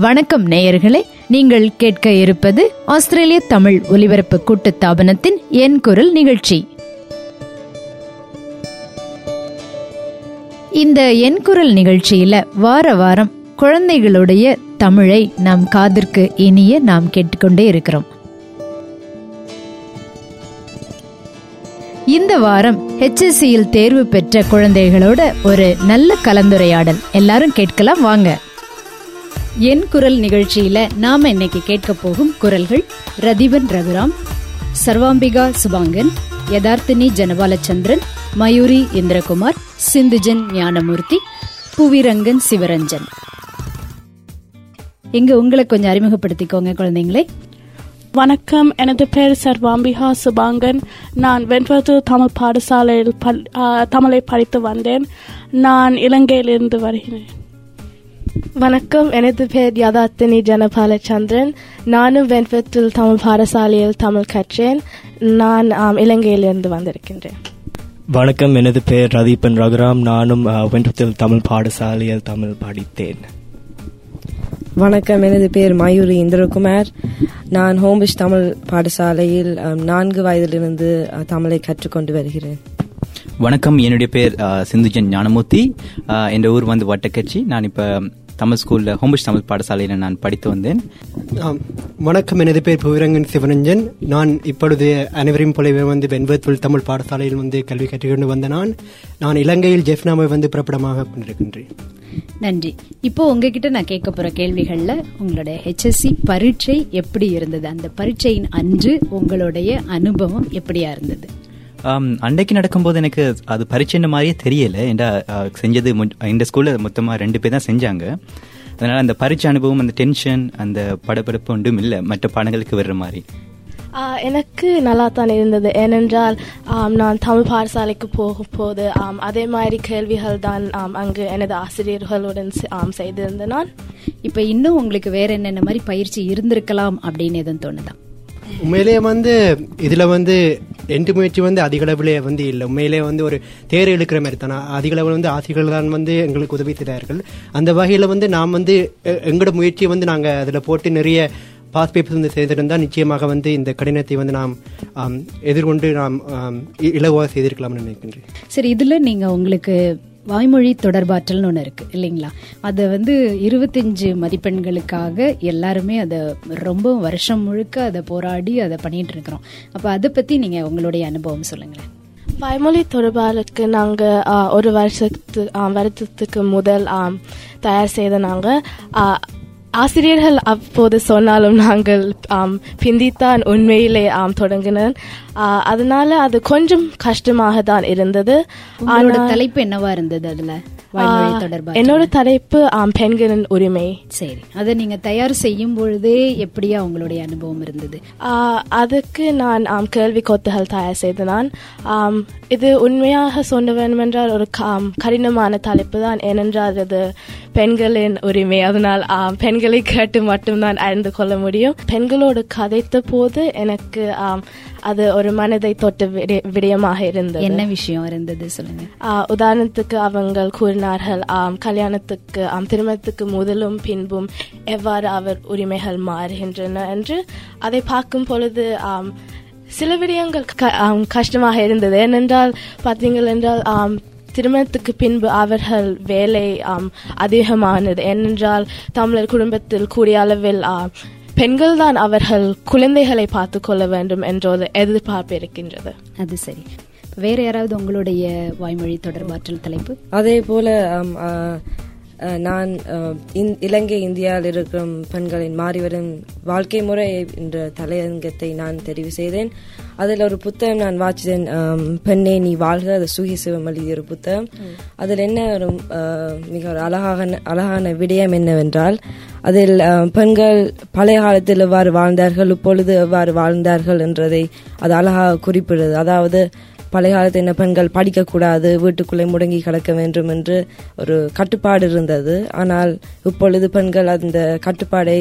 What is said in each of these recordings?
வணக்கம் நேயர்களே. நீங்கள் கேட்க இருப்பது ஆஸ்திரேலிய தமிழ் ஒலிபரப்பு கூட்டுத்தாபனத்தின் என் குரல் நிகழ்ச்சி. இந்த என் குரல் நிகழ்ச்சியில வார வாரம் குழந்தைகளுடைய தமிழை நாம் காதிற்கு இனிய நாம் கேட்டுக்கொண்டே இருக்கிறோம். இந்த வாரம் ஹெச்எஸ்சியில் தேர்வு பெற்ற குழந்தைகளோட ஒரு நல்ல கலந்துரையாடல். எல்லாரும் கேட்கலாம் வாங்க. என் குரல் நிகழ்ச்சியில நாம இன்னைக்கு கேட்க போகும் குரல்கள் ரதிவன் ரகுராம் சர்வாம்பிகா சுபாங்கன் யதார்த்தினி ஜனபாலச்சந்திரன் மயூரி இந்திரகுமார் சிந்துஜன் ஞானமூர்த்தி புவிரங்கன் சிவரஞ்சன். இங்க உங்களை கொஞ்சம் அறிமுகப்படுத்திக்கோங்க குழந்தைங்களே. வணக்கம். எனது பெயர் சர்வாம்பிகா சுபாங்கன். நான் வெண்பது தமிழ் பாடசாலையில் பல்- தமிழை படித்து வந்தேன். நான் இலங்கையிலிருந்து வருகிறேன். வணக்கம். எனது பெயர் யதார்த்தினி ஜனபாலச்சந்திரன். நானும் வெண்பத்தில் தமிழ் பாடசாலையில் தமிழ் கற்றேன். நான் ஆம், இலங்கையிலிருந்து வந்திருக்கின்றேன். வணக்கம். எனது பெயர் ரதீபன் ரகுராம். நானும் வெண்பத்தில் தமிழ் பாடசாலையில் தமிழ் படித்தேன். வணக்கம். எனது பேர் மயூரி இந்திரகுமார். நான் ஹோம்பிஷ் தமிழ் பாடசாலையில் நான்கு வயதிலிருந்து தமிழை கற்றுக்கொண்டு வருகிறேன். வணக்கம். என்னுடைய பேர் சிந்துஜன் ஞானமூர்த்தி. ஆ, என் ஊர் வந்து வட்டக்கட்சி நான் இப்போ தமிழ் ஸ்கூலில் ஹோம்பிஷ் தமிழ் பாடசாலையில் நான் படித்து வந்தேன். வணக்கம் எனது பேர் புவிரங்கன் சிவரஞ்சன். நான் இப்பொழுது அனைவரையும் போலவே வந்து வெண்பத்துள் தமிழ் பாடசாலையில் வந்து கல்வி கற்றுக்கொண்டு வந்த நான். நான் இலங்கையில் ஜெஃப்னாவை வந்து பிறப்பிடமாக கொண்டிருக்கின்றேன். நன்றி. இப்போ உங்ககிட்ட நான் கேட்க போற கேள்விகள்ல உங்களுடைய ஹெச்எஸ்சி பரீட்சை எப்படி இருந்தது? அந்த பரீட்சையின் அன்று உங்களுடைய அனுபவம் எப்படியா இருந்தது? அன்றைக்கு நடக்கும்போது எனக்கு அது பரிச்சை மாதிரியே தெரியல. ஏன்டா ஆ, செஞ்சது இந்த ஸ்கூலில் மொத்தமாக ரெண்டு பேர் தான் செஞ்சாங்க. அதனால அந்த பரீட்சை அனுபவம் அந்த டென்ஷன் அந்த படபடப்பு ஒன்றும் இல்லை. மற்ற பாடங்களுக்கு வர்ற மாதிரி. எனக்கு நல்லா தான் இருந்தது. ஏனென்றால் ஆம், நான் தமிழ் பாடசாலைக்கு போகும் போது ஆம், அதே மாதிரி கேள்விகள் தான் ஆம், அங்கு எனது ஆசிரியர்களுடன் செய்திருந்தேன். நான் இப்ப இன்னும் உங்களுக்கு வேற என்னென்ன மாதிரி பயிற்சி இருந்திருக்கலாம் அப்படின்னு எதுவும் தோணுதா? உண்மையிலேயே வந்து இதில் வந்து எண்டு முயற்சி வந்து அதிக அளவிலே வந்து இல்லை. உண்மையிலேயே வந்து ஒரு தேர் இழுக்கிற மாதிரி தான். அதிக அளவில் வந்து ஆசிரியர்கள் தான் வந்து எங்களுக்கு உதவி செய்தார்கள். அந்த வகையில் வந்து நாம் வந்து எங்களோட முயற்சியை வந்து நாங்கள் அதில் போட்டு நிறைய பாஸ் பேப்பர்ஸ் வந்து செய்திருந்தால் நிச்சயமாக வந்து இந்த கடினத்தை வந்து நாம் எதிர்கொண்டு நாம் இலவாக செய்திருக்கலாம்னு நினைக்கின்றேன். சரி இதில் நீங்கள் உங்களுக்கு வாய்மொழி தொடர்பாற்றல்னு ஒன்று இருக்குது இல்லைங்களா? அதை வந்து இருபத்தஞ்சு மதிப்பெண்களுக்காக எல்லாருமே அதை ரொம்ப வருஷம் முழுக்க அதை போராடி அதை பண்ணிட்டு இருக்கிறோம். அப்போ அதை பற்றி நீங்கள் உங்களுடைய அனுபவம் சொல்லுங்களேன். வாய்மொழி தொடர்பாளருக்கு நாங்கள் ஒரு வருஷத்து ஆம், வருடத்துக்கு முதல் தயார் செய்த நாங்கள் ஆசிரியர்கள் அப்போது சொன்னாலும் நாங்கள் பிந்தித்தான் உண்மையிலே ஆம் தொடங்கினேன் ஆ, அதனால அது கொஞ்சம் கஷ்டமாக தான் இருந்தது ஆனா- தலைப்பு என்னவா இருந்தது அதுல? என்னோட தலைப்பு ஆம், பெண்களின் உரிமை. சரி. அதை நீங்க தயார் செய்யும் பொழுதே எப்படியா உங்களுடைய அனுபவம் இருந்தது? அதுக்கு நான் ஆம், கேள்வி கொத்துகள் தயார் செய்து நான். இது உண்மையாக சொல்ல வேண்டுமென்றால் ஒரு க- ஆம், கடினமான தலைப்பு தான் ஏனென்றால் அது பெண்களின் உரிமை. அதனால் பெண்களை கேட்டு மட்டும்தான் அறிந்து கொள்ள முடியும். பெண்களோடு கதைத்த போது எனக்கு ஆம், அது ஒரு மனதை தொட்ட விடய- விடயமாக இருந்தது. என்ன விஷயம் இருந்தது சொல்லுங்க. உதாரணத்துக்கு அவங்க கூறினார்கள் ஆம், கல்யாணத்துக்கு ஆம், திருமணத்துக்கு முதலும் பின்பும் எவ்வாறு அவர் உரிமைகள் மாறுகின்றன என்று. அதை பார்க்கும் பொழுது ஆம், சில விடயங்கள் கஷ்டமாக இருந்தது. ஏனென்றால் பார்த்தீங்கள் என்றால் ஆம், திருமணத்துக்கு பின்பு அவர்கள் வேலை ஆம், அதிகமானது. ஏனென்றால் தமிழர் குடும்பத்தில் கூடிய அளவில் பெண்கள் தான் அவர்கள் குழந்தைகளை பார்த்து கொள்ள வேண்டும் என்ற ஒரு எதிர்பார்ப்பு இருக்கின்றது. அது சரி. வேற யாராவது உங்களுடைய வாய்மொழி தொடர்பாற்றல் தலைப்பு? அதே போல நான் இந்- இலங்கை இந்தியாவில் இருக்கும் பெண்களின் மாறிவரும் வாழ்க்கை முறை என்ற தலையங்கத்தை நான் தெரிவு செய்தேன். அதில் ஒரு புத்தகம் நான் வாசித்தேன். பெண்ணே நீ வாழ்க. அது சுகி சிவம் எழுதிய ஒரு புத்தகம். அதில் என்ன ஒரு மிக ஒரு அழகான அழகான விடயம் என்னவென்றால் அதில் பெண்கள் பழைய காலத்தில் எவ்வாறு வாழ்ந்தார்கள் இப்பொழுது எவ்வாறு வாழ்ந்தார்கள் என்றதை அது அழகாக குறிப்பிடுது. அதாவது பழைய காலத்து என்ன பெண்கள் படிக்கக்கூடாது வீட்டுக்குள்ளே முடங்கி கிடக்க வேண்டும் என்று ஒரு கட்டுப்பாடு இருந்தது. ஆனால் இப்பொழுது பெண்கள் அந்த கட்டுப்பாடை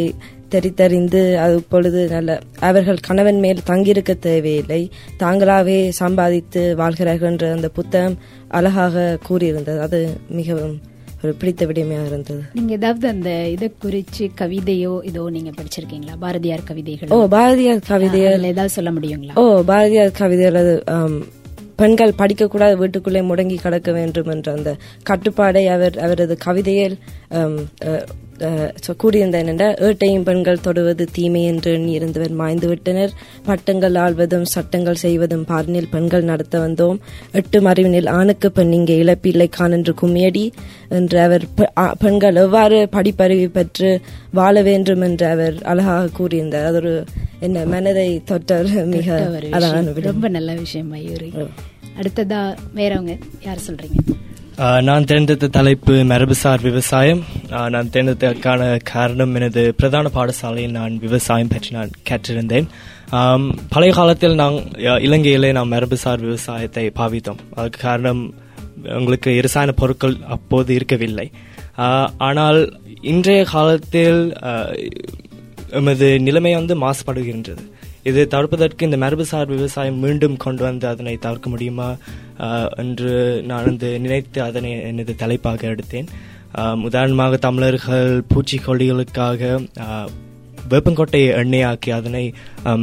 தெரித்தறிந்து அது இப்பொழுது நல்ல அவர்கள் கணவன் மேல் தங்கியிருக்க தேவையில்லை. தாங்களாகவே சம்பாதித்து வாழ்கிறார்கள் என்ற அந்த புத்தகம் அழகாக கூறியிருந்தது. அது மிகவும் ஒரு பிடித்த விடயமாக இருந்தது. நீங்க ஏதாவது அந்த இதை குறிச்சு கவிதையோ இதோ நீங்க படிச்சிருக்கீங்களா? பாரதியார் கவிதைகள்? ஓ பாரதியார் கவிதைகள். ஏதாவது சொல்ல முடியுங்களா? ஓ பாரதியார் கவிதைகள் அது பெண்கள் படிக்கக்கூடாது வீட்டுக்குள்ளே முடங்கி கிடக்க வேண்டும் என்ற அந்த கட்டுப்பாடை அவர் அவரது கவிதையில் என்னென்றால் ஏட்டையும் பெண்கள் தொடுவது தீமை என்று இருந்தவர் மாய்ந்து விட்டனர். பட்டங்கள் ஆள்வதும் சட்டங்கள் செய்வதும் பார்னில் பெண்கள் நடத்த வந்தோம். எட்டு மறைவினில் ஆணுக்கு பெண் இங்கே இழப்பில்லை காணென்று கும்மியடி என்று அவர் பெண்கள் எவ்வாறு படிப்பறிவு பெற்று வாழ வேண்டும் என்று அவர் அழகாக கூறியிருந்தார். அது ஒரு என்ன மனதை தொட்டவர் மிக. ரொம்ப நல்ல விஷயம் மயூரி. அடுத்ததா வேறவங்க யார் சொல்றீங்க? நான் தேர்ந்தெடுத்த தலைப்பு மரபுசார் விவசாயம். நான் தேர்ந்தெடுத்ததற்கான காரணம் எனது பிரதான பாடசாலையில் நான் விவசாயம் பற்றி நான் கேட்டிருந்தேன். பழைய காலத்தில் நான் இலங்கையிலே நாம் மரபுசார் விவசாயத்தை பாவித்தோம். அதுக்கு காரணம் உங்களுக்கு இரசாயன பொருட்கள் அப்போது இருக்கவில்லை. ஆனால் இன்றைய காலத்தில் எமது நிலைமை வந்து மாசுபடுகின்றது. இதை தடுப்பதற்கு இந்த மரபுசார் விவசாயம் மீண்டும் கொண்டு வந்து அதனை தவிர்க்க முடியுமா? என்று நான் வந்து நினைத்து அதனை எனது தலைப்பாக எடுத்தேன். உதாரணமாக தமிழர்கள் பூச்சிக்கொல்லிகளுக்காக வேப்பங்கோட்டையை எண்ணெயாக்கி அதனை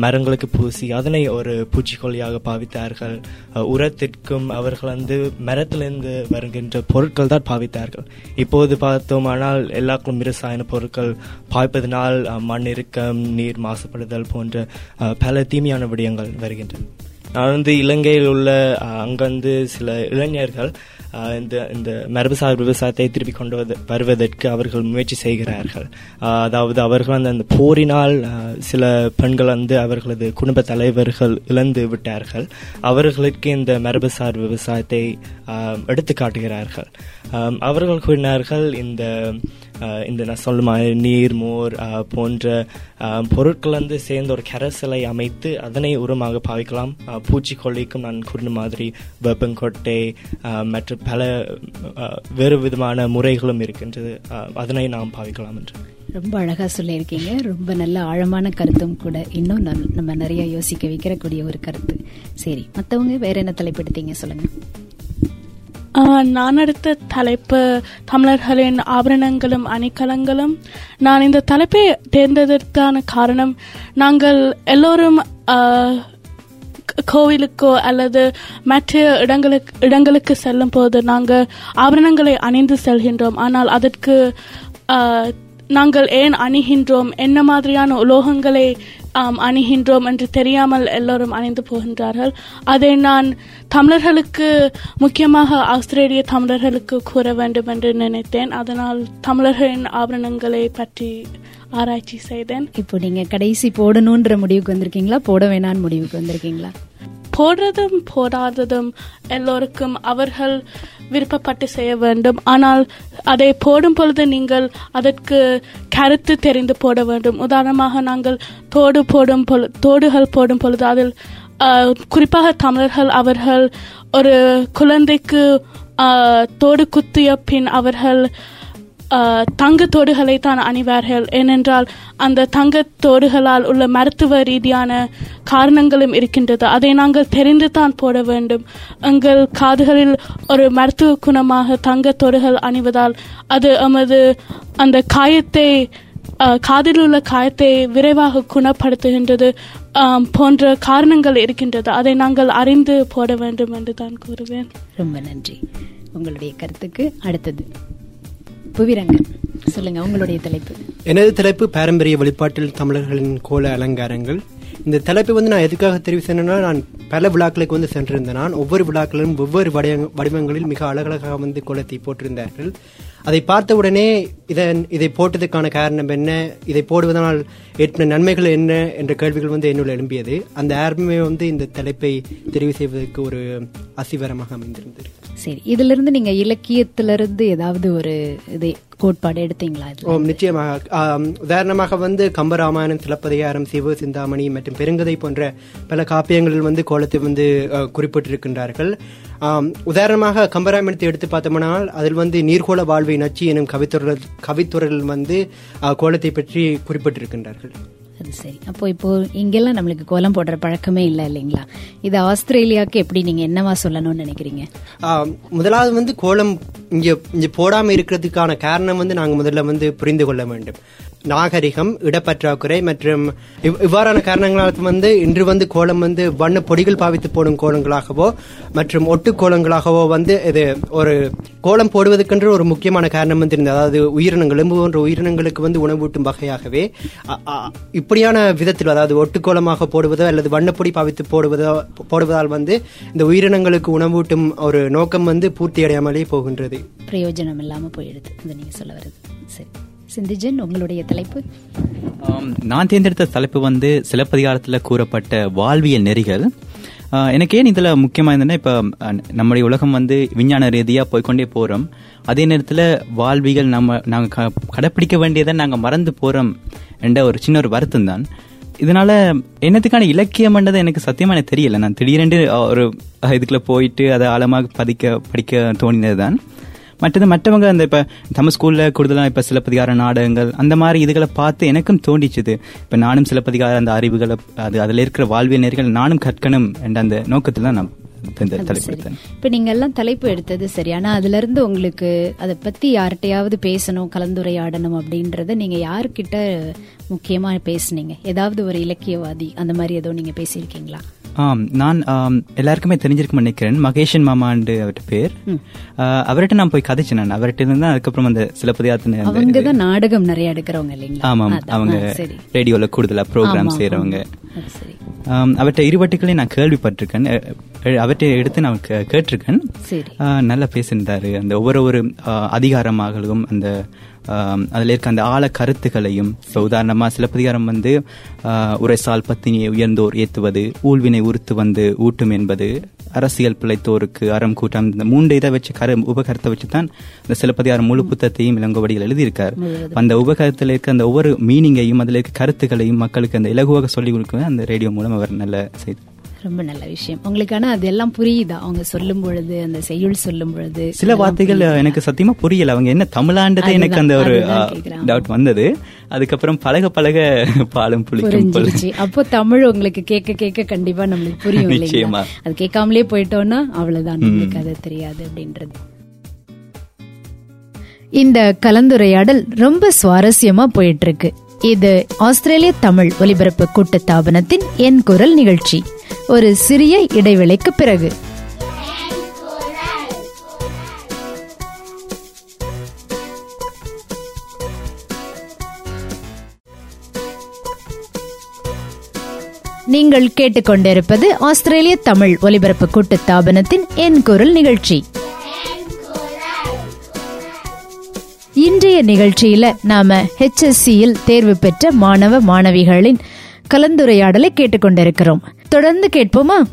மரங்களுக்கு பூசி அதனை ஒரு பூச்சிக்கொல்லியாக பாவித்தார்கள். உரத்திற்கும் அவர்கள் வந்து மரத்திலிருந்து வருகின்ற பொருட்கள் தான் பாவித்தார்கள். இப்போது பார்த்தோமானால் எல்லாருக்கும் இரசாயன பொருட்கள் பாய்ப்பதனால் மண் இறுக்கம் நீர் மாசுபடுதல் போன்ற பல தீமையான விடயங்கள் வருகின்றன. நான் வந்து இலங்கையில் உள்ள அங்கந்து சில இளைஞர்கள் இந்த இந்த மரபுசார் விவசாயத்தை திருப்பி கொண்டு வந்து- வருவதற்கு அவர்கள் முயற்சி செய்கிறார்கள். அதாவது அவர்கள் அந்த அந்த போரினால் சில பெண்கள் வந்து அவர்களது குடும்ப தலைவர்கள் இழந்து விட்டார்கள். அவர்களுக்கு இந்த மரபுசார் விவசாயத்தை எடுத்து காட்டுகிறார்கள். அவர்கள் கூறினார்கள் இந்த இந்த நான் சொல்லுமா மாதிரி நீர் மோர் போன்ற பொருட்கள் வந்து சேர்ந்த ஒரு கரைசலை அமைத்து அதனை உரமாக பாவிக்கலாம். பூச்சிக்கொல்லிக்கும் நான் கூறின மாதிரி வேப்பங்கொட்டை மற்ற பல வேறு விதமான முறைகளும் இருக்கின்றது. அதனை நாம் பாவிக்கலாம் என்று. ரொம்ப அழகாக சொல்லியிருக்கீங்க. ரொம்ப நல்ல ஆழமான கருத்தும் கூட. இன்னும் நல்- நம்ம நிறைய யோசிக்க வைக்கிறக்கூடிய ஒரு கருத்து. சரி மற்றவங்க வேற என்ன தலைப்படுத்தீங்க சொல்லுங்கள் நான் அடுத்த தலைப்பு தமிழர்களின் ஆபரணங்களும் அணிகலங்களும் நான் இந்த தலைப்பை தேர்ந்ததற்கான காரணம் நாங்கள் எல்லோரும் கோவிலுக்கோ அல்லது மற்ற இடங்களுக்கு இடங்களுக்கு செல்லும் போது நாங்கள் ஆபரணங்களை அணிந்து செல்கின்றோம். ஆனால் அதற்கு நாங்கள் ஏன் அணிகின்றோம்? என்ன மாதிரியான உலோகங்களை ஆம், அணிகின்றோம் என்று தெரியாமல் எல்லோரும் அணிந்து போகின்றார்கள். அதை நான் தமிழர்களுக்கு முக்கியமாக ஆஸ்திரேலிய தமிழர்களுக்கு கூற வேண்டும் என்று நினைத்தேன். அதனால் தமிழர்களின் ஆபரணங்களை பற்றி ஆராய்ச்சி செய்தேன். இப்போ நீங்க கடைசி போடணும்ன்ற முடிவுக்கு வந்திருக்கீங்களா? போட வேணான்னு முடிவுக்கு வந்திருக்கீங்களா? போடுறதும் போடாததும் எல்லோருக்கும் அவர்கள் விருப்பப்பட்டு செய்ய வேண்டும். ஆனால் அதை போடும் பொழுது நீங்கள் அதற்கு கருத்து தெரிந்து போட வேண்டும். உதாரணமாக நாங்கள் தோடு போடும் பொழு தோடுகள் போடும் பொழுது அதில் குறிப்பாக தமிழர்கள் அவர்கள் ஒரு குழந்தைக்கு தோடு குத்திய பின் அவர்கள் தங்க தோடுகளை தான் அணிவார்கள். ஏனென்றால் அந்த தங்கத் தோடுகளால் உள்ள மருத்துவ ரீதியான காரணங்களும் இருக்கின்றது. அதை நாங்கள் தெரிந்து தான் போட வேண்டும். எங்கள் காதுகளில் ஒரு மருத்துவ குணமாக தங்கத் தோடுகள் அணிவதால் அது எமது அந்த காயத்தை காதில் உள்ள காயத்தை விரைவாக குணப்படுத்துகின்றது போன்ற காரணங்கள் இருக்கின்றது. அதை நாங்கள் அறிந்து போட வேண்டும் என்று தான் கூறுவேன். ரொம்ப நன்றி. உங்களுடைய கருத்துக்கு அடுத்தது புவிரங்கன். சொல்லுங்க உங்களுடைய தலைப்பு. எனது தலைப்பு பாரம்பரிய வழிபாட்டில் தமிழர்களின் கோல அலங்காரங்கள். இந்த தலைப்பை வந்து நான் எதுக்காக தெரிவு செய்யணும்னா நான் பல விழாக்களுக்கு வந்து சென்றிருந்தேன். நான் ஒவ்வொரு விழாக்களிலும் ஒவ்வொரு வடிவ- வடிவங்களில் மிக அழகழகாக வந்து கோலத்தை போட்டிருந்தார்கள். அதை பார்த்த உடனே இதன் இதை போட்டதுக்கான காரணம் என்ன? இதை போடுவதனால் ஏற்பட்ட நன்மைகள் என்ன? என்ற கேள்விகள் வந்து என்னுள் எழும்பியது. அந்த ஆர்வமே வந்து இந்த தலைப்பை தெரிவு செய்வதற்கு ஒரு அசிவரமாக அமைந்திருந்தது. சரி இதுல இருந்து நீங்க இலக்கியத்திலிருந்து ஏதாவது ஒரு இது கோட்பாடு எடுத்தீங்களா? ஓ நிச்சயமாக. உதாரணமாக வந்து கம்பராமாயணம் சிலப்பதிகாரம் சிவ சிந்தாமணி மற்றும் பெருங்கதை போன்ற பல காப்பியங்களில் வந்து கோலத்தை வந்து குறிப்பிட்டிருக்கின்றார்கள். உதாரணமாக கம்பராமாயணத்தை எடுத்து பார்த்தோம்னால் அதில் வந்து நீர்கோள வாழ்வை நச்சு எனும் கவித்துறல் கவித்துறையில் வந்து கோலத்தை பற்றி குறிப்பிட்டிருக்கின்றார்கள். அது சரி அப்போ இப்போ இங்கெல்லாம் நம்மளுக்கு கோலம் போடுற பழக்கமே இல்லை இல்லைங்களா? இது ஆஸ்திரேலியாவுக்கு எப்படி நீங்க என்னவா சொல்லணும்னு நினைக்கிறீங்க? முதலாவது வந்து கோலம் இங்க இங்க போடாம இருக்கிறதுக்கான காரணம் வந்து நாங்க முதல்ல வந்து புரிந்து கொள்ள வேண்டும். நாகரிகம் இடப்பற்றாக்குறை மற்றும் இவ்- இவ்வாறான காரணங்களால் வந்து இன்று வந்து கோலம் வந்து வண்ண பொடிகள் பாவித்து போடும் கோலங்களாகவோ மற்றும் ஒட்டு கோலங்களாகவோ வந்து இது ஒரு கோலம் போடுவதற்கென்று ஒரு முக்கியமான காரணம் வந்து இருந்தது. அதாவது உயிரினங்கள் எலும்பு போன்ற உயிரினங்களுக்கு வந்து உணவூட்டும் வகையாகவே இப்படியான விதத்தில் அதாவது ஒட்டுக்கோலமாக போடுவதோ அல்லது வண்ணப்பொடி பாவித்து போடுவதோ போடுவதால் வந்து இந்த உயிரினங்களுக்கு உணவூட்டும் ஒரு நோக்கம் வந்து பூர்த்தி அடையாமலே போகின்றது. பிரயோஜனம் இல்லாமல் போயிடுது. அது நீங்க சொல்ல வருது சரி. சிந்திஜன் உங்களுடைய தலைப்பு? நான் தேர்ந்தெடுத்த தலைப்பு வந்து சிலப்பதிகாரத்தில் கூறப்பட்ட வாழ்வியல் நெறிகள். எனக்கு ஏன் இதில் முக்கியமாக இருந்ததுன்னா இப்போ நம்முடைய உலகம் வந்து விஞ்ஞான ரீதியாக போய்க்கொண்டே போகிறோம் அதே நேரத்தில் வாழ்வியல் நம்ம நாங்கள் கடைப்பிடிக்க வேண்டியதை நாங்கள் மறந்து போகிறோம் என்ற ஒரு சின்ன ஒரு வருத்தம் தான் இதனால என்னத்துக்கான இலக்கியம்ன்றது எனக்கு சத்தியமா எனக்கு தெரியல. நான் திடீரென்று ஒரு இதுக்குள்ள போயிட்டு அதை ஆழமாக பதிக்க படிக்க தோணினது தான் மற்றது மற்றவங்க அந்த இப்போ நம்ம ஸ்கூலில் கூடுதலாக இப்போ சிலப்பதிகார நாடகங்கள் அந்த மாதிரி இதுகளை பார்த்து எனக்கும் தோண்டிச்சுது இப்போ நானும் சிலப்பதிகார அந்த அறிவுகளை அது அதில் இருக்கிற வாழ்வியல் நெறிகள் நானும் கற்கணும் என்ற அந்த நோக்கத்தில் நான் இப்ப நீங்க எல்லாம் தலைப்பு எடுத்தது சரி. ஆனா அதுல இருந்து உங்களுக்கு அதை பத்தி யார்கிட்டயாவது பேசணும் கலந்துரையாடணும் அப்படின்றத நீங்க யார்கிட்ட முக்கியமா பேசுனீங்க? ஏதாவது ஒரு இலக்கியவாதி அந்த மாதிரி ஏதோ நீங்க பேசியிருக்கீங்களா? ஆம் நான் எல்லாருக்குமே தெரிஞ்சிருக்கும் நினைக்கிறேன். மகேஷன் மாமாண்டு அவர்கிட்ட பேர். அவர்கிட்ட நான் போய் கதைச்சேன் நான். அவர்கிட்ட இருந்து அதுக்கப்புறம் அந்த சிலப்பதிகாரத்தின அந்த அவங்க தான் நாடகம் நிறைய எடுக்கிறவங்க இல்லைங்களா? ஆமாம். அவங்க ஆ, சரி. ரேடியோல கூடுதலா ப்ரோக்ராம் ஆம், அவர்கிட்ட இருவட்டுகளையும் நான் கேள்விப்பட்டிருக்கேன். அவர்கிட்ட எடுத்து நான் கேட்டிருக்கேன். நல்லா பேசியிருந்தாரு. அந்த ஒவ்வொரு ஒரு அதிகாரமாகவும் அந்த அதுல இருக்க அந்த ஆழ கருத்துக்களையும் இப்போ உதாரணமா சிலப்பதிகாரம் வந்து உரைசால் பத்தினியை உயர்ந்தோர் ஏத்துவது ஊழ்வினை உறுத்து வந்து ஊட்டும் என்பது அரசியல் பிழைத்தோருக்கு அறம் கூட்டம் இந்த மூன்று இதை வச்சு கரு உபகரத்தை வச்சு தான் இந்த சிலப்பதிகாரம் முழு புத்தகத்தையும் இளங்கோவடிகள் எழுதியிருக்கார். அந்த உபகரத்தில் இருக்க அந்த ஒவ்வொரு மீனிங்கையும் அதில் இருக்க கருத்துக்களையும் மக்களுக்கு அந்த இலகுவாக சொல்லிக் கொடுக்க அந்த ரேடியோ மூலம் அவர் நல்ல செய்தார் ரொம்ப நல்ல விஷயம். உங்களுக்கு ஆனா அதெல்லாம் புரியுதா? அவங்க சொல்லும் பொழுது அந்த செய்யுள் சொல்லும் பொழுது? சில வார்த்தைகள் எனக்கு சத்தியமா புரியல. அவங்க என்ன தமிழாண்டதே எனக்கு அந்த ஒரு. டவுட் வந்தது. அதுக்கப்புறம் பழக பழக பாலும் புளிக்கும் அப்போ தமிழ் உங்களுக்கு கேட்க கேட்க கண்டிப்பா நம்மளுக்கு புரியும் நிச்சயமா. அது கேட்காமலே போயிட்டோம்னா அவ்வளவுதான் நம்மளுக்கு அது தெரியாது அப்படின்றது. இந்த கலந்துரையாடல் ரொம்ப சுவாரஸ்யமா போயிட்டு இருக்கு இது ஆஸ்திரேலிய தமிழ் ஒலிபரப்பு கூட்டுத்தாபனத்தின் என் குரல் நிகழ்ச்சி. ஒரு சிறிய இடைவேளைக்கு பிறகு. நீங்கள் கேட்டுக்கொண்டிருப்பது ஆஸ்திரேலிய தமிழ் ஒலிபரப்பு கூட்டுத்தாபனத்தின் என் குரல் நிகழ்ச்சி. இன்றைய நிகழ்ச்சியில நாம ஹெச்எஸ்சியில் தேர்வு பெற்ற மாணவ மாணவிகளின் கலந்துரையாடலை கேட்டுக்கொண்டிருக்கிறோம். தொடர்ந்து கேட்போமா?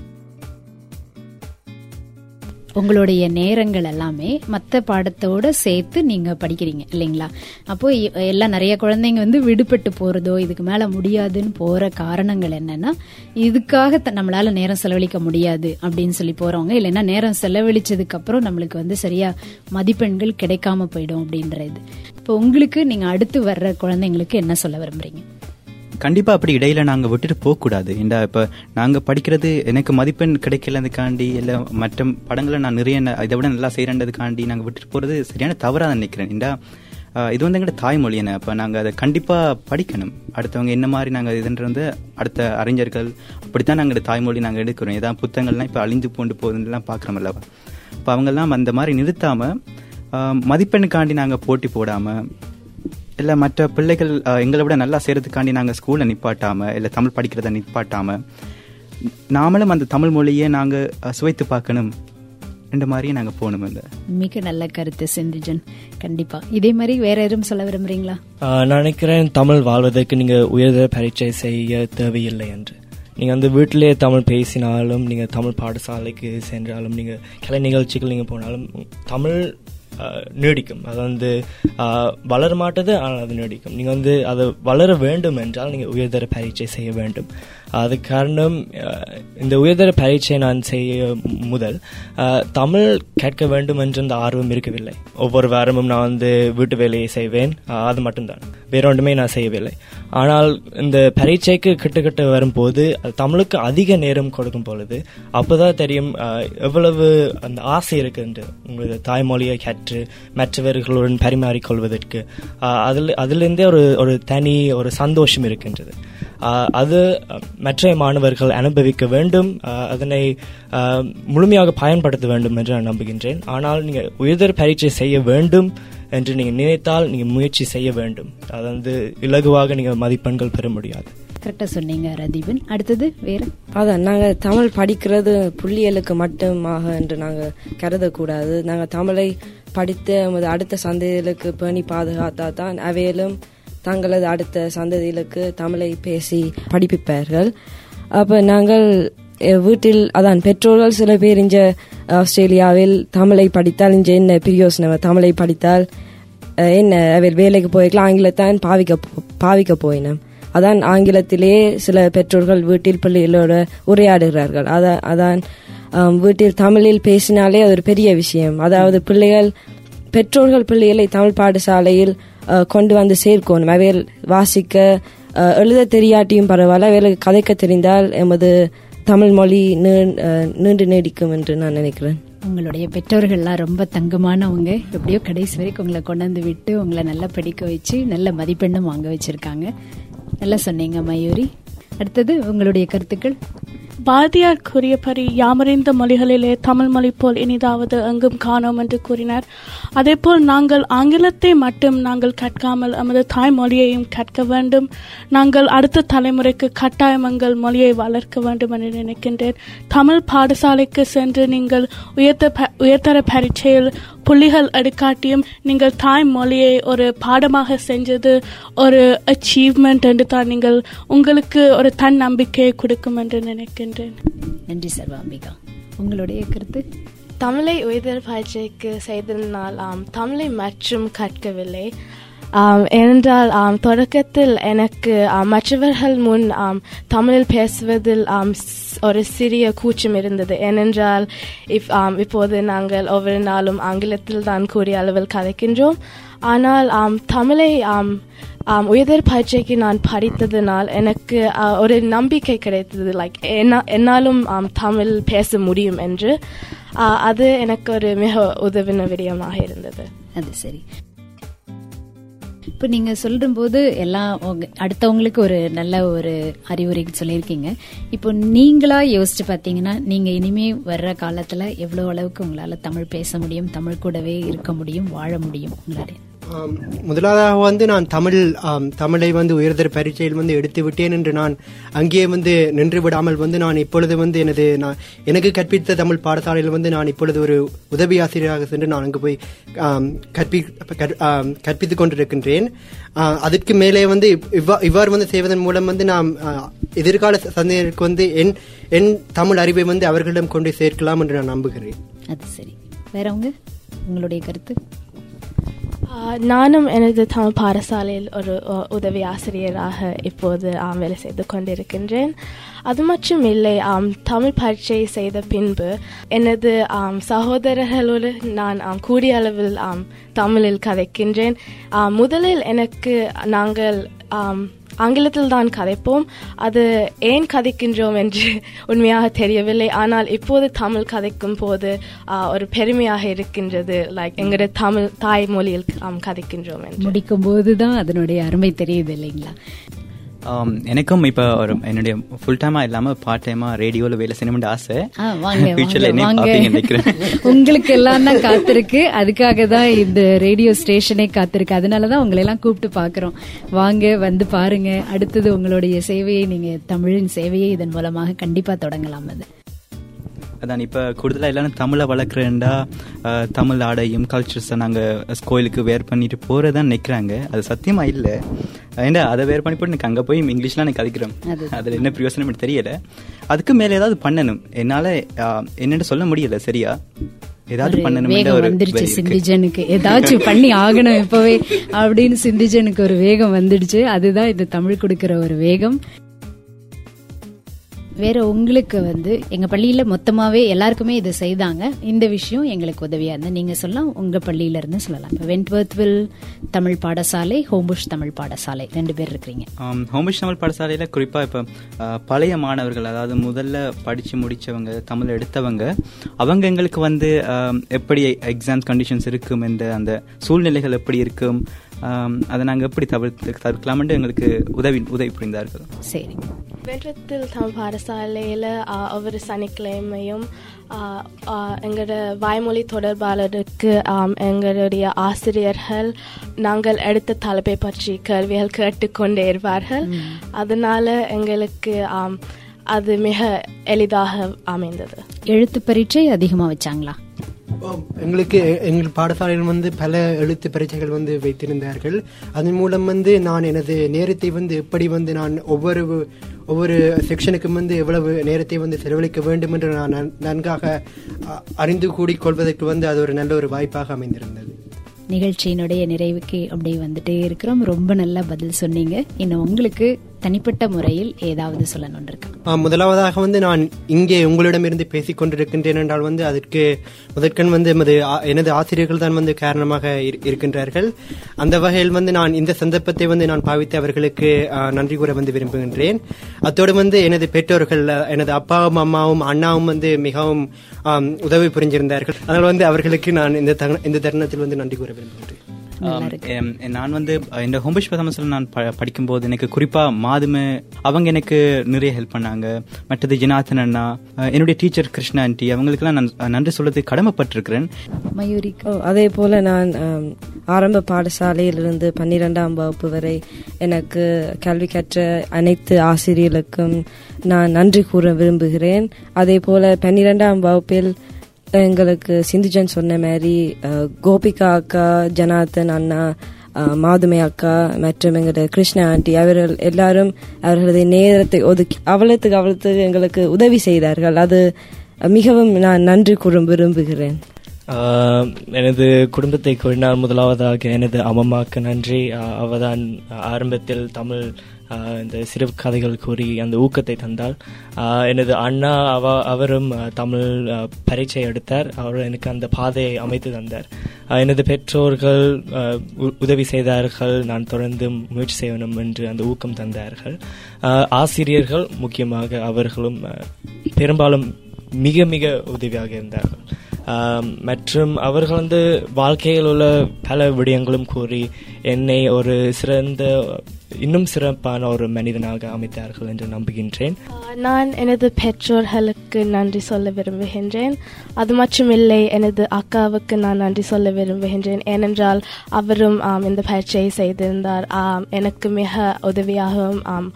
உங்களுடைய நேரங்கள் எல்லாமே மற்ற பாடத்தோட சேர்த்து நீங்க படிக்கிறீங்க இல்லைங்களா? அப்போ எல்லாம் நிறைய குழந்தைங்க வந்து விடுபட்டு போறதோ இதுக்கு மேல முடியாதுன்னு போற காரணங்கள் என்னன்னா இதுக்காக த- நம்மளால நேரம் செலவழிக்க முடியாது அப்படின்னு சொல்லி போறவங்க இல்லைன்னா நேரம் செலவழிச்சதுக்கு அப்புறம் நம்மளுக்கு வந்து சரியா மதிப்பெண்கள் கிடைக்காம போயிடும் அப்படின்றது. இப்போ உங்களுக்கு நீங்க அடுத்து வர்ற குழந்தைங்களுக்கு என்ன சொல்ல விரும்புறீங்க? கண்டிப்பாக அப்படி இடையில நாங்கள் விட்டுட்டு போகக்கூடாது. ஏண்டா இப்போ நாங்கள் படிக்கிறது எனக்கு மதிப்பெண் கிடைக்கலதுக்காண்டி இல்லை மற்ற படங்களை நான் நிறைய இதை விட நல்லா செய்கிறேன்றதுக்காண்டி நாங்கள் விட்டுட்டு போகிறது சரியான தவறாக தான் நினைக்கிறேன். ஏண்டா இது வந்து எங்கட தாய்மொழி என்ன? அப்போ நாங்கள் அதை கண்டிப்பாக படிக்கணும். அடுத்தவங்க என்ன மாதிரி நாங்கள் இதுன்ற வந்து அடுத்த அறிஞர்கள் அப்படித்தான் நாங்கள் தாய்மொழி நாங்கள் எடுக்கிறோம். ஏதாவது புத்தகங்கள்லாம் இப்போ அழிஞ்சு போண்டு போகுதுலாம் பார்க்குறோம் அல்லவா இப்போ அவங்கெல்லாம் அந்த மாதிரி நிறுத்தாமல் மதிப்பெண்ணுக்காண்டி நாங்கள் போட்டி போடாமல் இல்ல மற்ற பிள்ளைகள் எங்களை விட நல்லா செய்யறதுக்காண்டி நாங்க ஸ்கூல்ல நிப்பாட்டாம இல்ல தமிழ் படிக்கிறத நிப்பாட்டாம நாமளும் அந்த தமிழ் மொழியை நாங்க அஹ், சுவைத்து பார்க்கணும். ரெண்டு மாதிரியே நாங்க போகணும் இந்த மிக நல்ல கருத்து சிந்துஜன் கண்டிப்பா. இதே மாதிரி வேற யாரும் சொல்ல விரும்புறீங்களா? நான் நினைக்கிறேன் தமிழ் வாழ்வதற்கு நீங்க உயர்தர பரீட்சை செய்ய தேவையில்லை என்று. நீங்க அந்த வீட்டிலே தமிழ் பேசினாலும் நீங்க தமிழ் பாடசாலைக்கு சென்றாலும் நீங்க கலை நிகழ்ச்சிகள் நீங்க போனாலும் தமிழ் நீடிக்கும். அது வந்து வளர மாட்டது ஆனால் அது நீடிக்கும். நீங்கள் வந்து அது வளர வேண்டும் என்றால் நீங்கள் உயர்தர பரீட்சை செய்ய வேண்டும். அது காரணம் இந்த உயர்தர பரீட்சை நான் செய்ய முதல் தமிழ் கேட்க வேண்டும் என்ற அந்த ஆர்வம் இருக்கவில்லை. ஒவ்வொரு வாரமும் நான் வந்து வீட்டு வேலையை செய்வேன். அது மட்டும்தான். வேற ஒன்றுமே நான் செய்யவில்லை. ஆனால் இந்த பரீட்சைக்கு கிட்ட வரும்போது அது தமிழுக்கு அதிக நேரம் கொடுக்கும் பொழுது அப்போதான் தெரியும் எவ்வளவு அந்த ஆசை இருக்குன்ட்டு உங்களது தாய்மொழியை கற்று மற்றவர்களுடன் பரிமாறிக்கொள்வதற்கு அதில் அதிலிருந்தே ஒரு ஒரு தனி ஒரு சந்தோஷம் இருக்கின்றது. அது மற்ற மாணவர்கள் அனுபவிக்க வேண்டும் அதனை முழுமையாக பயன்படுத்த வேண்டும் என்று நான் நம்புகின்றேன். ஆனால் நீங்கள் உயர்தர பரீட்சை செய்ய வேண்டும் என்று நீங்கள் நினைத்தால் நீங்கள் முயற்சி செய்ய வேண்டும். அது வந்து இலகுவாக நீங்கள் மதிப்பெண்கள் பெற முடியாது. கரெக்டா சொன்னீங்க ரதீபன். அடுத்தது வேற அதான் நாங்கள் தமிழ் படிக்கிறது புள்ளியலுக்கு மட்டுமாக என்று நாங்கள் கருதக்கூடாது. நாங்கள் தமிழை படித்து அடுத்த சந்ததிகளுக்கு பேணி பாதுகாத்தா தான் அவையிலும் தங்களது அடுத்த சந்ததிகளுக்கு தமிழை பேசி படிப்பிப்பார்கள். அப்போ நாங்கள் வீட்டில் அதான் பெற்றோர்கள் சில பேர் இஞ்ச ஆஸ்திரேலியாவில் தமிழை படித்தால் இஞ்ச என்ன பிரியோசனை தமிழை படித்தால் என்ன அவர் வேலைக்கு போய்க்கலாம் ஆங்கிலத்தான் பாவிக்க போ- பாவிக்க போயினோம் அதான் ஆங்கிலத்திலே சில பெற்றோர்கள் வீட்டில் பிள்ளைகளோட உரையாடுகிறார்கள். அதான் அதான் வீட்டில் தமிழில் பேசினாலே அது ஒரு பெரிய விஷயம். அதாவது பிள்ளைகள் பெற்றோர்கள் பிள்ளைகளை தமிழ் பாடசாலையில் கொண்டு வந்து சேர்க்கணும். அவைகள் வாசிக்க எழுத தெரியாட்டியும் பரவாயில்ல. அவைகளுக்கு கதைக்க தெரிந்தால் எமது தமிழ் மொழி நீண்டு நீடிக்கும் என்று நான் நினைக்கிறேன். உங்களுடைய பெற்றோர்கள்லாம் ரொம்ப தங்கமானவங்க. எப்படியோ கடைசி வரைக்கும் உங்களை கொண்டாந்து விட்டு உங்களை நல்லா படிக்க வச்சு நல்ல மதிப்பெண்ணும் வாங்க வச்சுருக்காங்க. நல்லா சொன்னீங்க மயூரி. அடுத்தது உங்களுடைய கருத்துக்கள்? பாரதியார் கூறியபடி யாமறிந்த மொழிகளிலே தமிழ் மொழி போல் இனிதாவது எங்கும் காணோம் என்று கூறினார். அதேபோல் நாங்கள் ஆங்கிலத்தை மட்டும் நாங்கள் கற்காமல் எமது தாய்மொழியையும் கற்க வேண்டும். நாங்கள் அடுத்த தலைமுறைக்கு கட்டாயம் எங்கள் மொழியை வளர்க்க வேண்டும் என்று நினைக்கின்றேன். தமிழ் பாடசாலைக்கு சென்று நீங்கள் உயர்த்த ப- உயர்தர பரீட்சையில் புள்ளிகள் எடுக்காட்டியும் நீங்கள் தாய்மொழியை ஒரு பாடமாக செஞ்சது ஒரு அச்சீவ்மெண்ட் என்று தான் நீங்கள் உங்களுக்கு ஒரு தன்னம்பிக்கையை கொடுக்கும் என்று நினைக்கின்றேன். நன்றி சர்வாம்பிகா. உங்களுடைய கருத்து? தமிழை உயர்தர பரீட்சைக்கு செய்ததனால் ஆம் தமிழை மற்றும் கற்கவில்லை. ஏனென்றால் ஆம், தொடக்கத்தில் எனக்கு மற்றவர்கள் முன் ஆம், தமிழில் பேசுவதில் ஆம், ஒரு சிறிய கூச்சம் இருந்தது. ஏனென்றால் இப் ஆம், இப்போது நாங்கள் ஒவ்வொரு நாளும் ஆங்கிலத்தில் தான் கூறிய அளவில் கதைக்கின்றோம். ஆனால் ஆம், தமிழை ஆம், ஆம், உயர் பரீட்சைக்கு நான் படித்ததனால் எனக்கு ஒரு நம்பிக்கை கிடைத்தது. லைக் என்னாலும் ஆம், தமிழ் பேச முடியும் என்று. அது எனக்கு ஒரு மிக உதவின விடயமாக இருந்தது. அது சரி. இப்போ நீங்கள் சொல்லும்போது எல்லாம் அடுத்தவங்களுக்கு ஒரு நல்ல ஒரு அறிவுரை சொல்லியிருக்கீங்க. இப்போ நீங்களா யோசிச்சு பார்த்தீங்கன்னா நீங்கள் இனிமே வர்ற காலத்தில் எவ்வளோ அளவுக்கு உங்களால் தமிழ் பேச முடியும் தமிழ் கூடவே இருக்க முடியும் வாழ முடியும் உங்களால? முதலாவதாக வந்து நான் தமிழ் தமிழை வந்து உயர்தர பரீட்சையில் வந்து எடுத்து விட்டேன் என்று நான் அங்கேயே வந்து நின்று விடாமல் வந்து நான் இப்பொழுது வந்து எனது நான் எனக்கு கற்பித்த தமிழ் பாடசாலையில் வந்து நான் இப்பொழுது ஒரு உதவி ஆசிரியராக சென்று நான் அங்கு போய் கற்பி கற்- கற்பித்துக் கொண்டிருக்கின்றேன். அதற்கு மேலே வந்து இவ்வா- இவ்வாறு வந்து செய்வதன் மூலம் வந்து நாம் எதிர்கால சந்ததியினருக்கு வந்து என் என் தமிழ் அறிவை வந்து அவர்களிடம் கொண்டு சேர்க்கலாம் என்று நான் நம்புகிறேன். அது சரி. வேறவங்க உங்களுடைய கருத்து? நானும் எனது தமிழ் பாடசாலையில் ஒரு உதவி ஆசிரியராக இப்போது ஆம், வேலை செய்து கொண்டிருக்கின்றேன். அது மட்டும் இல்லை ஆம், தமிழ் பரீட்சை செய்த பின்பு எனது ஆம், சகோதரர்களோடு நான் ஆம், கூடிய அளவில் ஆம், தமிழில் கதைக்கின்றேன். முதலில் எனக்கு நாங்கள் ஆம், ஆங்கிலத்தில் தான் கதைப்போம். அது ஏன் கதைக்கின்றோம் என்று உண்மையாக தெரியவில்லை. ஆனால் இப்போது தமிழ் கதைக்கும் போது ஒரு பெருமையாக இருக்கின்றது. லைக் எங்களுடைய தமிழ் தாய்மொழியில் நாம் கதைக்கின்றோம் என்று. முடிக்கும் போதுதான் அதனுடைய அருமை தெரியுது இல்லைங்களா? எனக்கும் இப்போ ஒரு என்னுடைய ஃபுல் டைமா இல்லாம பார்ட் டைமா ரேடியோல வேலை செய்யணும்னு ஆசை. ஃபியூச்சர்ல என்ன உங்களுக்கு எல்லாம் தான் காத்திருக்கு. அதுக்காக தான் இந்த ரேடியோ ஸ்டேஷனே காத்திருக்கு. அதனால தான் உங்களை எல்லாம் கூப்பிட்டு பார்க்குறோம். வாங்க வந்து பாருங்க. அடுத்தது உங்களுடைய சேவையை நீங்க தமிழின் சேவையை இதன் மூலமாக கண்டிப்பா தொடங்கலாம் அது. அதான் இப்போ கூடுதலாக எல்லாரும் தமிழை வளர்க்குறேன்டா தமிழ் ஆடையும் கல்ச்சர்ஸை நாங்கள் கோயிலுக்கு வேர் பண்ணிட்டு போகிறதான் நிற்கிறாங்க அது சத்தியமா இல்லை. ஏண்டா அதை வேர் பண்ணி போட்டு எனக்கு அங்கே போய் இங்கிலீஷ்லாம் எனக்கு கதைக்கிறோம். அது. அதில் என்ன பிரயோசனம் எனக்கு தெரியல. அதுக்கு மேலே ஏதாவது பண்ணணும். என்னால் என்னென்னு சொல்ல முடியல சரியா? ஏதாவது பண்ணணும் வந்துருச்சு சிந்திஜனுக்கு. ஏதாச்சும் பண்ணி ஆகணும் இப்பவே அப்படின்னு சிந்திஜனுக்கு ஒரு வேகம் வந்துடுச்சு. அதுதான் இந்த தமிழ் கொடுக்கிற ஒரு வேகம். வேற உங்களுக்கு வந்து எங்க பள்ளியில மொத்தமாவே எல்லாருக்குமே இது செய்தாங்க. இந்த விஷயம் எங்களுக்கு உதவியா இருந்தா நீங்க சொல்லலாம் உங்க பள்ளியில இருந்து சொல்லலாம். இப்போ வென்ட்வர்த்வில் தமிழ் பாடசாலை ஹோம்புஷ் தமிழ் பாடசாலை. ரெண்டு பேர் இருக்கிறீங்க. ஹோம்புஷ் தமிழ் பாடசாலையில் குறிப்பாக இப்போ பழைய மாணவர்கள் அதாவது முதல்ல படித்து முடித்தவங்க தமிழ் எடுத்தவங்க அவங்க எங்களுக்கு வந்து எப்படி எக்ஸாம் கண்டிஷன்ஸ் இருக்கும் இந்த அந்த சூழ்நிலைகள் எப்படி இருக்கும் அதை நாங்கள் எப்படி தவிர்த்து தவிர்க்கலாம்னு எங்களுக்கு உதவி உதவி புரிந்தார்கள். சரி. வென்றத்தில் தமிழ் பாடசாலையில் ஒவ்வொரு சனிக்கிழமையும் எங்களோட வாய்மொழி தொடர்பாளருக்கு ஆம், எங்களுடைய ஆசிரியர்கள் நாங்கள் எடுத்த தலைப்பை பற்றி கேள்விகள் கேட்டுக்கொண்டே இருப்பார்கள். அதனால எங்களுக்கு அது மிக எளிதாக அமைந்தது. எழுத்து பரீட்சை அதிகமா வச்சாங்களா? எங்களுக்கு எங்கள் பாடசாலையில் வந்து பல எழுத்து பரீட்சைகள் வந்து வைத்திருந்தார்கள். அதன் மூலம் வந்து நான் எனது நேரத்தை வந்து எப்படி வந்து நான் ஒவ்வொரு ஒவ்வொரு செக்ஷனுக்கும் வந்து எவ்வளவு நேரத்தை வந்து செலவழிக்க வேண்டும் என்று நான் நன்- நன்காக அ, அறிந்து கூடிக்கொள்வதற்கு வந்து அது ஒரு நல்ல ஒரு வாய்ப்பாக அமைந்திருந்தது. நிகழ்ச்சியினுடைய நிறைவுக்கு அப்படியே வந்துட்டே இருக்கிறோம். ரொம்ப நல்லா பதில் சொன்னீங்க. இன்னும் உங்களுக்கு தனிப்பட்ட முறையில் ஏதாவது சொல்லணும் இருக்கா முதலாவதாக வந்து நான் இங்கே உங்களிடமிருந்து பேசிக் கொண்டிருக்கின்றேன் என்றால் வந்து அதற்கு முதற்கண் வந்து எமது ஆ- எனது ஆசிரியர்கள் தான் வந்து காரணமாக இரு- இருக்கின்றார்கள். அந்த வகையில் வந்து நான் இந்த சந்தர்ப்பத்தை வந்து நான் பாவித்து அவர்களுக்கு நன்றி கூற வந்து விரும்புகின்றேன். அத்தோடு வந்து எனது பெற்றோர்கள் எனது அப்பாவும் அம்மாவும் அண்ணாவும் வந்து மிகவும் உதவி புரிஞ்சிருந்தார்கள். அதனால் வந்து அவர்களுக்கு நான் இந்த இந்த தருணத்தில் வந்து நன்றி கூற விரும்புகின்றேன். இருக்கு. எம், தமிழ் வந்து இந்த ஹோம்பிஷ் பிரதமசில் நான் ப- படிக்கும்போது எனக்கு குறிப்பா மாதுமை அவங்க எனக்கு நிறைய ஹெல்ப் பண்ணாங்க. மற்றது ஜனார்த்தன் அண்ணா அஹ், என்னுடைய டீச்சர் கிருஷ்ணா ஆண்டி அவங்களுக்கெல்லாம் நான் நன்றி சொல்றது கடமைப்பட்டிருக்கிறேன். மயூரி ஓ, அதே போல நான் ஆம், ஆரம்ப பாடசாலையிலிருந்து பன்னிரெண்டாம் வகுப்பு வரை எனக்கு கல்வி கற்ற அனைத்து ஆசிரியர்களுக்கும் நான் நன்றி கூற விரும்புகிறேன். அதே போல பன்னிரெண்டாம் வகுப்பில் எங்களுக்கு சிந்துஜன் சொன்ன மாதிரி கோபிகா அக்கா ஜனார்த்தன் அண்ணா மாதுமை அக்கா மற்றும் எங்களோட கிருஷ்ணா ஆண்டி அவர்கள் எல்லாரும் அவர்களது நேரத்தை ஒதுக்கி அவ்வளத்துக்கு அவ்வளத்துக்கு எங்களுக்கு உதவி செய்தார்கள். அது மிகவும் நான் நன்றி கூற விரும்புகிறேன். எனது குடும்பத்தை கூறினால் முதலாவதாக எனது அம்மாவுக்கு நன்றி. அவதான் ஆரம்பத்தில் தமிழ் இந்த சிறு கதைகள் கூறி அந்த ஊக்கத்தை தந்தாள் எனது அண்ணா அவ அவரும் தமிழ் பரீட்சை எடுத்தார். அவர் எனக்கு அந்த பாதையை அமைத்து தந்தார். எனது பெற்றோர்கள் உ- உதவி செய்தார்கள். நான் தொடர்ந்து முயற்சி செய்யணும் என்று அந்த ஊக்கம் தந்தார்கள். ஆசிரியர்கள் முக்கியமாக அவர்களும் பெரும்பாலும் மிக மிக உதவியாக இருந்தார்கள். மற்றும் அவர்கள் வந்து வாழ்க்கையில் உள்ள பல விடயங்களும் கூறி என்னை ஒரு சிறந்த இன்னும் சிறப்பான ஒரு மனிதனாக அமைத்தார்கள் என்று நம்புகின்றேன். நான் எனது பெற்றோர்களுக்கு நன்றி சொல்ல விரும்புகின்றேன். அது மட்டுமில்லை எனது அக்காவுக்கு நான் நன்றி சொல்ல விரும்புகின்றேன். ஏனென்றால் அவரும் ஆம், இந்த பயிற்சியை செய்திருந்தார். ஆம், எனக்கு மிக உதவியாகவும் ஆம்,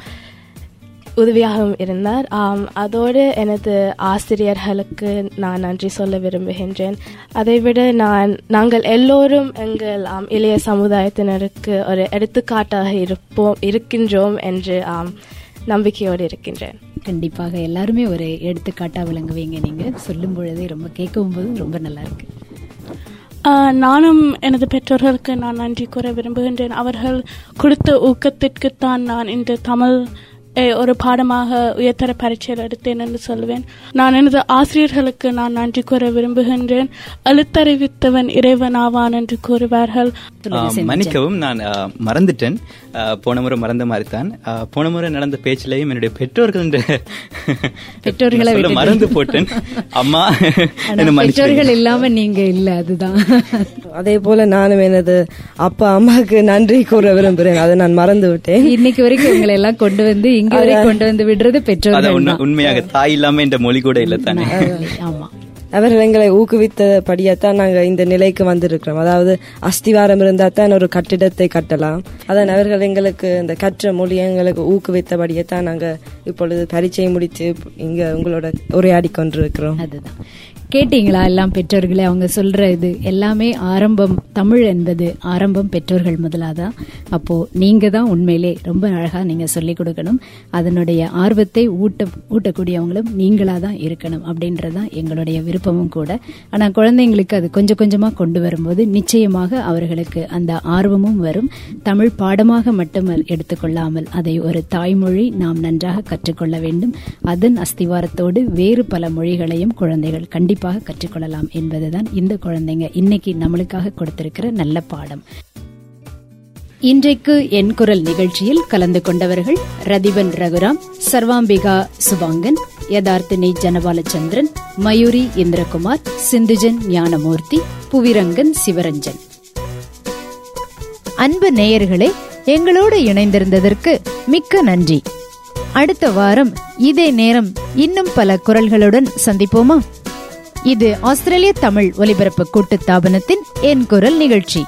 உதவியாகவும் இருந்தார். ஆம், அதோடு எனது ஆசிரியர்களுக்கு நான் நன்றி சொல்ல விரும்புகின்றேன். அதைவிட நான் நாங்கள் எல்லோரும் எங்கள் ஆம், இளைய சமுதாயத்தினருக்கு ஒரு எடுத்துக்காட்டாக இருப்போம் இருக்கின்றோம் என்று ஆம், நம்பிக்கையோடு இருக்கின்றேன். கண்டிப்பாக எல்லாருமே ஒரு எடுத்துக்காட்டா விளங்குவீங்க நீங்க. சொல்லும் பொழுதே ரொம்ப கேட்கும் போது ரொம்ப நல்லா இருக்கு. ஆஹ் நானும் எனது பெற்றோர்களுக்கு நான் நன்றி கூற விரும்புகின்றேன். அவர்கள் கொடுத்த ஊக்கத்திற்குத்தான் நான் இந்த தமிழ் ஒரு பாடமாக உயர்தர பரீட்சையில் எடுத்தேன் என்று சொல்வேன். நான் எனது ஆசிரியர்களுக்கு நான் நன்றி கூற விரும்புகின்றேன். அழுத்தறிவித்தவன் இறைவன் ஆவான் என்று கூறுவார்கள். மன்னிக்கவும் நான் மறந்துட்டேன். போன முறை மறந்த மாதிரி தான் போன முறை நடந்த பேச்சிலையும் என்னுடைய பெற்றோர்கள் பெற்றோர்களை. மறந்து போட்டேன். அம்மா பெற்றோர்கள் இல்லாம நீங்க இல்ல அதுதான். அதே போல நானும் எனது அப்பா அம்மாவுக்கு நன்றி கூற விரும்புகிறேன் அதை நான் மறந்து விட்டேன். இன்னைக்கு வரைக்கும் உங்களை எல்லாம் கொண்டு வந்து இங்க வரை கொண்டு வந்து விடுறது பெற்றோர்கள். உண்மையாக தாய் இல்லாம இந்த மொழி கூட இல்ல தானே. ஆமா. அவர்கள் எங்களை ஊக்குவித்தபடியாத்தான் நாங்கள் இந்த நிலைக்கு வந்திருக்கிறோம். அதாவது அஸ்திவாரம் இருந்தால் தான் ஒரு கட்டிடத்தை கட்டலாம். அதான் அவர்கள் எங்களுக்கு இந்த கற்ற மொழி எங்களுக்கு ஊக்குவித்தபடியாத்தான் நாங்கள் இப்பொழுது பரீட்சை முடித்து இங்கே உங்களோட உரையாடி கொண்டிருக்கிறோம். அதுதான். கேட்டீங்களா எல்லாம் பெற்றோர்களே? அவங்க சொல்ற இது எல்லாமே ஆரம்பம் தமிழ் என்பது ஆரம்பம் பெற்றோர்கள் முதலாதான் அப்போ நீங்க தான் உண்மையிலே ரொம்ப அழகா நீங்க சொல்லிக் கொடுக்கணும். அதனுடைய ஆர்வத்தை ஊட்ட ஊட்டக்கூடியவங்களும் நீங்களா தான் இருக்கணும் அப்படின்றதான் எங்களுடைய விருப்பமும் கூட. ஆனா குழந்தைங்களுக்கு அது கொஞ்சம் கொஞ்சமா கொண்டு வரும்போது நிச்சயமாக அவர்களுக்கு அந்த ஆர்வமும் வரும். தமிழ் பாடமாக மட்டும் எடுத்துக்கொள்ளாமல் அதை ஒரு தாய்மொழி நாம் நன்றாக கற்றுக்கொள்ள வேண்டும். அதன் அஸ்திவாரத்தோடு வேறு பல மொழிகளையும் குழந்தைகள் கண்டிப்பாக கற்றுக்கொள்ளலாம் என்பதுதான் இந்த குழந்தைங்க இன்னைக்கு நம்மளுக்காக கொடுத்திருக்கிற நல்ல பாடம். இன்றைக்கு என் குரல் நிகழ்ச்சியில் கலந்து கொண்டவர்கள் ரதிவன் ரகுராம் சர்வாம்பிகா சுபாங்கன் யதார்த்தினி ஜனபாலச்சந்திரன் மயூரி இந்திரகுமார் சிந்துஜன் ஞானமூர்த்தி புவிரங்கன் சிவரஞ்சன். அன்பு நேயர்களே எங்களோடு இணைந்திருந்ததற்கு மிக்க நன்றி. அடுத்த வாரம் இதே நேரம் இன்னும் பல குரல்களுடன் சந்திப்போமா? இது ஆஸ்திரேலிய தமிழ் ஒலிபரப்பு கூட்டு தாபனத்தின் என் குரல் நிகழ்ச்சி.